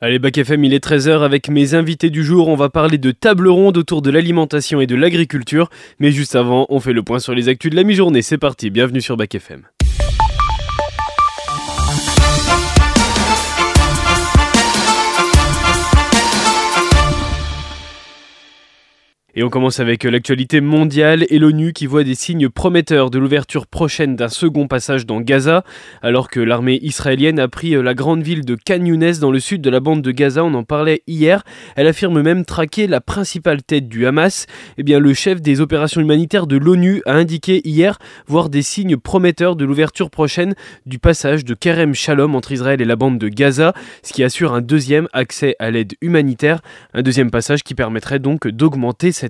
Allez, Bac FM, il est 13h avec mes invités du jour. On va parler de table ronde autour de l'alimentation et de l'agriculture. Mais juste avant, on fait le point sur les actus de la mi-journée. C'est parti, bienvenue sur Bac FM. Et on commence avec l'actualité mondiale et l'ONU qui voit des signes prometteurs de l'ouverture prochaine d'un second passage dans Gaza. Alors que l'armée israélienne a pris la grande ville de Khan Younes dans le sud de la bande de Gaza, on en parlait hier, elle affirme même traquer la principale tête du Hamas. Eh bien, le chef des opérations humanitaires de l'ONU a indiqué hier voir des signes prometteurs de l'ouverture prochaine du passage de Kerem Shalom entre Israël et la bande de Gaza, ce qui assure un deuxième accès à l'aide humanitaire, un deuxième passage qui permettrait donc d'augmenter cette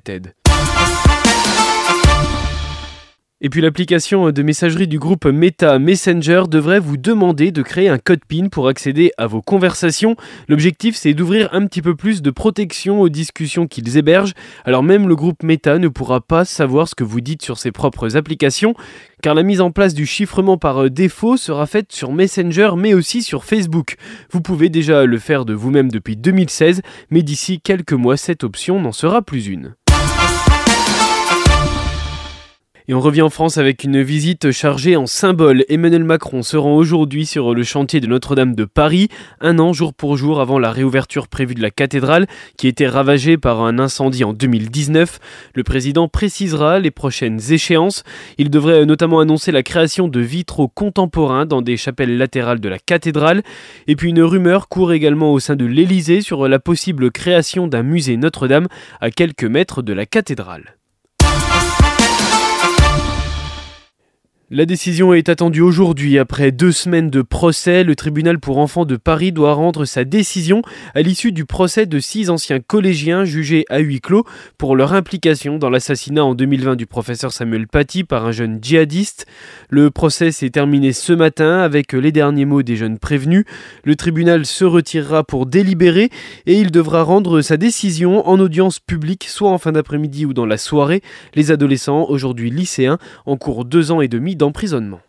et puis l'application de messagerie du groupe Meta Messenger devrait vous demander de créer un code PIN pour accéder à vos conversations. L'objectif c'est d'ouvrir un petit peu plus de protection aux discussions qu'ils hébergent. Alors même le groupe Meta ne pourra pas savoir ce que vous dites sur ses propres applications car la mise en place du chiffrement par défaut sera faite sur Messenger mais aussi sur Facebook. Vous pouvez déjà le faire de vous-même depuis 2016 mais d'ici quelques mois cette option n'en sera plus une. Et on revient en France avec une visite chargée en symboles. Emmanuel Macron se rend aujourd'hui sur le chantier de Notre-Dame de Paris, un an jour pour jour avant la réouverture prévue de la cathédrale, qui était ravagée par un incendie en 2019. Le président précisera les prochaines échéances. Il devrait notamment annoncer la création de vitraux contemporains dans des chapelles latérales de la cathédrale. Et puis une rumeur court également au sein de l'Élysée sur la possible création d'un musée Notre-Dame à quelques mètres de la cathédrale. La décision est attendue aujourd'hui. Après deux semaines de procès, le tribunal pour enfants de Paris doit rendre sa décision à l'issue du procès de six anciens collégiens jugés à huis clos pour leur implication dans l'assassinat en 2020 du professeur Samuel Paty par un jeune djihadiste. Le procès s'est terminé ce matin avec les derniers mots des jeunes prévenus. Le tribunal se retirera pour délibérer et il devra rendre sa décision en audience publique, soit en fin d'après-midi ou dans la soirée. Les adolescents, aujourd'hui lycéens, en cours deux ans et demi d'emprisonnement.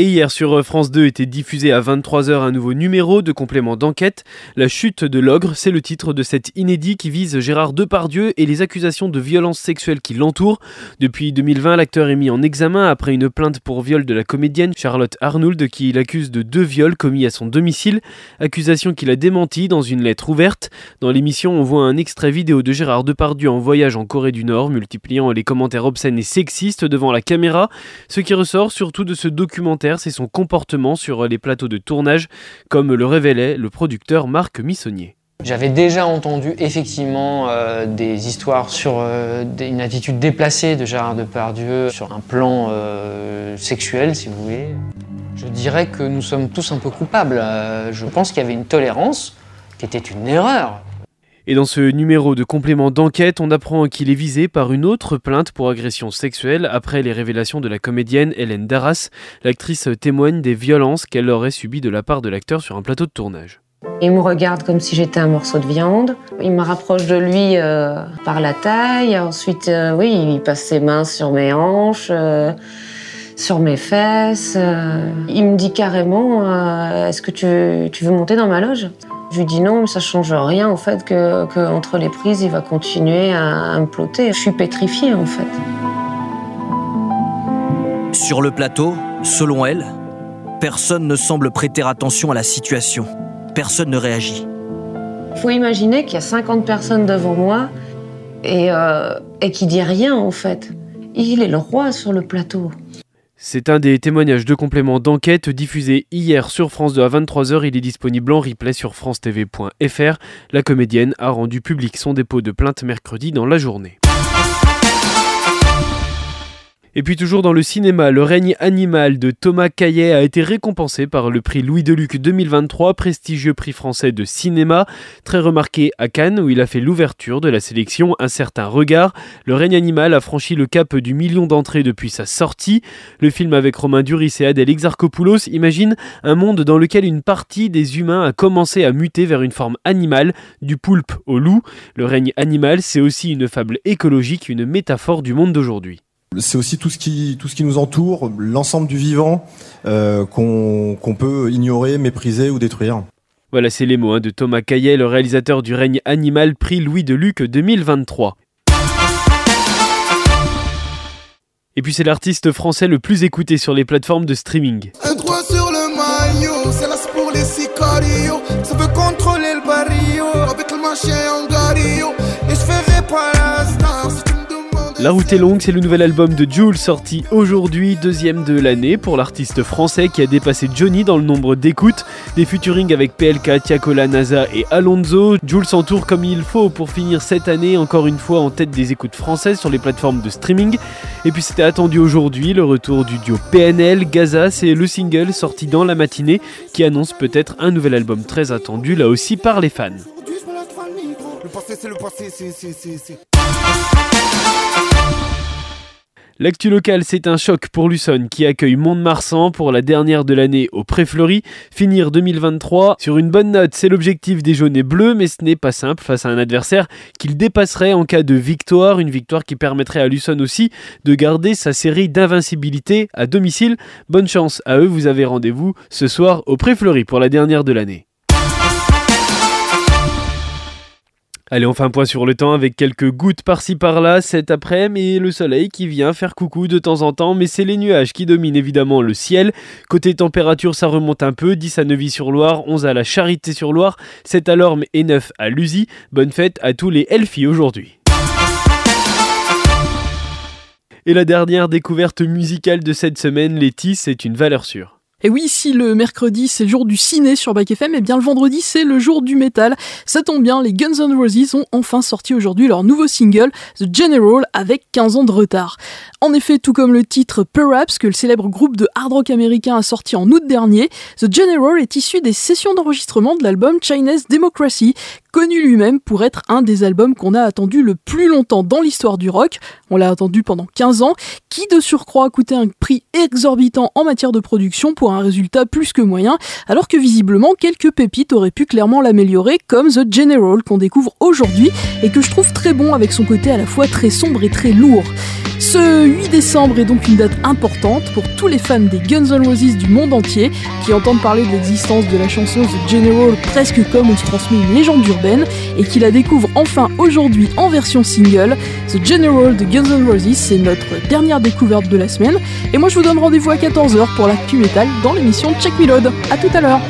Et hier sur France 2 était diffusé à 23h un nouveau numéro de complément d'enquête. La chute de l'ogre, c'est le titre de cet inédit qui vise Gérard Depardieu et les accusations de violence sexuelle qui l'entourent. Depuis 2020, l'acteur est mis en examen après une plainte pour viol de la comédienne Charlotte Arnould qui l'accuse de deux viols commis à son domicile. Accusation qu'il a démentie dans une lettre ouverte. Dans l'émission, on voit un extrait vidéo de Gérard Depardieu en voyage en Corée du Nord, multipliant les commentaires obscènes et sexistes devant la caméra. Ce qui ressort surtout de ce documentaire c'est son comportement sur les plateaux de tournage, comme le révélait le producteur Marc Missonnier. J'avais déjà entendu effectivement euh, des histoires sur euh, une attitude déplacée de Gérard Depardieu sur un plan euh, sexuel, si vous voulez. Je dirais que nous sommes tous un peu coupables. je pense qu'il y avait une tolérance qui était une erreur. Et dans ce numéro de complément d'enquête, on apprend qu'il est visé par une autre plainte pour agression sexuelle après les révélations de la comédienne Hélène Darras. L'actrice témoigne des violences qu'elle aurait subies de la part de l'acteur sur un plateau de tournage. Il me regarde comme si j'étais un morceau de viande. Il me rapproche de lui euh, par la taille. Ensuite, euh, oui, il passe ses mains sur mes hanches. Euh, sur mes fesses. Il me dit carrément Est-ce que tu, tu veux monter dans ma loge? Je lui dis non, mais ça change rien en fait que, entre les prises, il va continuer à, me plotter. Je suis pétrifiée en fait. Sur le plateau, selon elle, personne ne semble prêter attention à la situation. Personne ne réagit. Il faut imaginer qu'il y a 50 personnes devant moi et, euh, et qui dit rien en fait. Il est le roi sur le plateau. C'est un des témoignages de complément d'enquête diffusé hier sur France 2 à 23h. Il est disponible en replay sur francetv.fr. La comédienne a rendu public son dépôt de plainte mercredi dans la journée. Et puis toujours dans le cinéma, Le règne animal de Thomas Caillet a été récompensé par le prix Louis Deluc 2023, prestigieux prix français de cinéma, très remarqué à Cannes où il a fait l'ouverture de la sélection Un certain regard. Le règne animal a franchi le cap du million d'entrées depuis sa sortie. Le film avec Romain Duris et Adèle Exarchopoulos imagine un monde dans lequel une partie des humains a commencé à muter vers une forme animale, du poulpe au loup. Le règne animal, c'est aussi une fable écologique, une métaphore du monde d'aujourd'hui. C'est aussi tout ce qui tout ce qui nous entoure, l'ensemble du vivant euh, qu'on peut ignorer, mépriser ou détruire. Voilà, c'est les mots hein, de Thomas Caillet, le réalisateur du règne animal, prix Louis de Luc 2023. Et puis c'est l'artiste français le plus écouté sur les plateformes de streaming. Un droit sur le maillot, c'est là pour les sicarios. Ça veut contrôler le barrio avec le machin en La route est longue, c'est le nouvel album de Jules sorti aujourd'hui, deuxième de l'année pour l'artiste français qui a dépassé Johnny dans le nombre d'écoutes. Des futurings avec PLK, Tiakola, NASA et Alonso. Jules s'entoure comme il faut pour finir cette année encore une fois en tête des écoutes françaises sur les plateformes de streaming. Et puis c'était attendu aujourd'hui, le retour du duo PNL. Gaza, c'est le single sorti dans la matinée qui annonce peut-être un nouvel album très attendu là aussi par les fans. Le passé, c'est le passé, c'est, c'est, c'est, c'est. L'actu locale, c'est un choc pour Luçon qui accueille Mont-de-Marsan pour la dernière de l'année au Pré-Fleury. Finir 2023 sur une bonne note, c'est l'objectif des jaunes et bleus, mais ce n'est pas simple face à un adversaire qu'il dépasserait en cas de victoire. Une victoire qui permettrait à Luçon aussi de garder sa série d'invincibilité à domicile. Bonne chance à eux, vous avez rendez-vous ce soir au Pré-Fleury pour la dernière de l'année. Allez, on fait point sur le temps avec quelques gouttes par-ci par-là cet après-midi et le soleil qui vient faire coucou de temps en temps, mais c'est les nuages qui dominent évidemment le ciel. Côté température, ça remonte un peu, 10 à Neuvy-sur-Loire, 11 à la Charité-sur-Loire, 7 à Lorme et 9 à Lusy. Bonne fête à tous les Elfis aujourd'hui. Et la dernière découverte musicale de cette semaine, Letty, c'est une valeur sûre. Et oui, si le mercredi c'est le jour du ciné sur Back FM, et bien le vendredi c'est le jour du métal. Ça tombe bien, les Guns N' Roses ont enfin sorti aujourd'hui leur nouveau single, The General, avec 15 ans de retard. En effet, tout comme le titre Perhaps, que le célèbre groupe de hard rock américain a sorti en août dernier, The General est issu des sessions d'enregistrement de l'album Chinese Democracy, connu lui-même pour être un des albums qu'on a attendu le plus longtemps dans l'histoire du rock. On l'a attendu pendant 15 ans, qui de surcroît a coûté un prix exorbitant en matière de production pour un résultat plus que moyen, alors que visiblement quelques pépites auraient pu clairement l'améliorer, comme The General qu'on découvre aujourd'hui et que je trouve très bon avec son côté à la fois très sombre et très lourd. Ce 8 décembre est donc une date importante pour tous les fans des Guns N' Roses du monde entier qui entendent parler de l'existence de la chanson The General presque comme on se transmet une légende urbaine et qui la découvrent enfin aujourd'hui en version single. The General de Guns N' Roses, c'est notre dernière découverte de la semaine. Et moi je vous donne rendez-vous à 14h pour l'actu métal dans l'émission Check Me Load. A tout à l'heure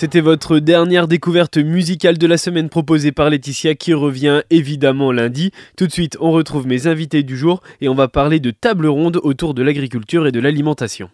C'était votre dernière découverte musicale de la semaine proposée par Laetitia qui revient évidemment lundi. Tout de suite, on retrouve mes invités du jour et on va parler de table ronde autour de l'agriculture et de l'alimentation.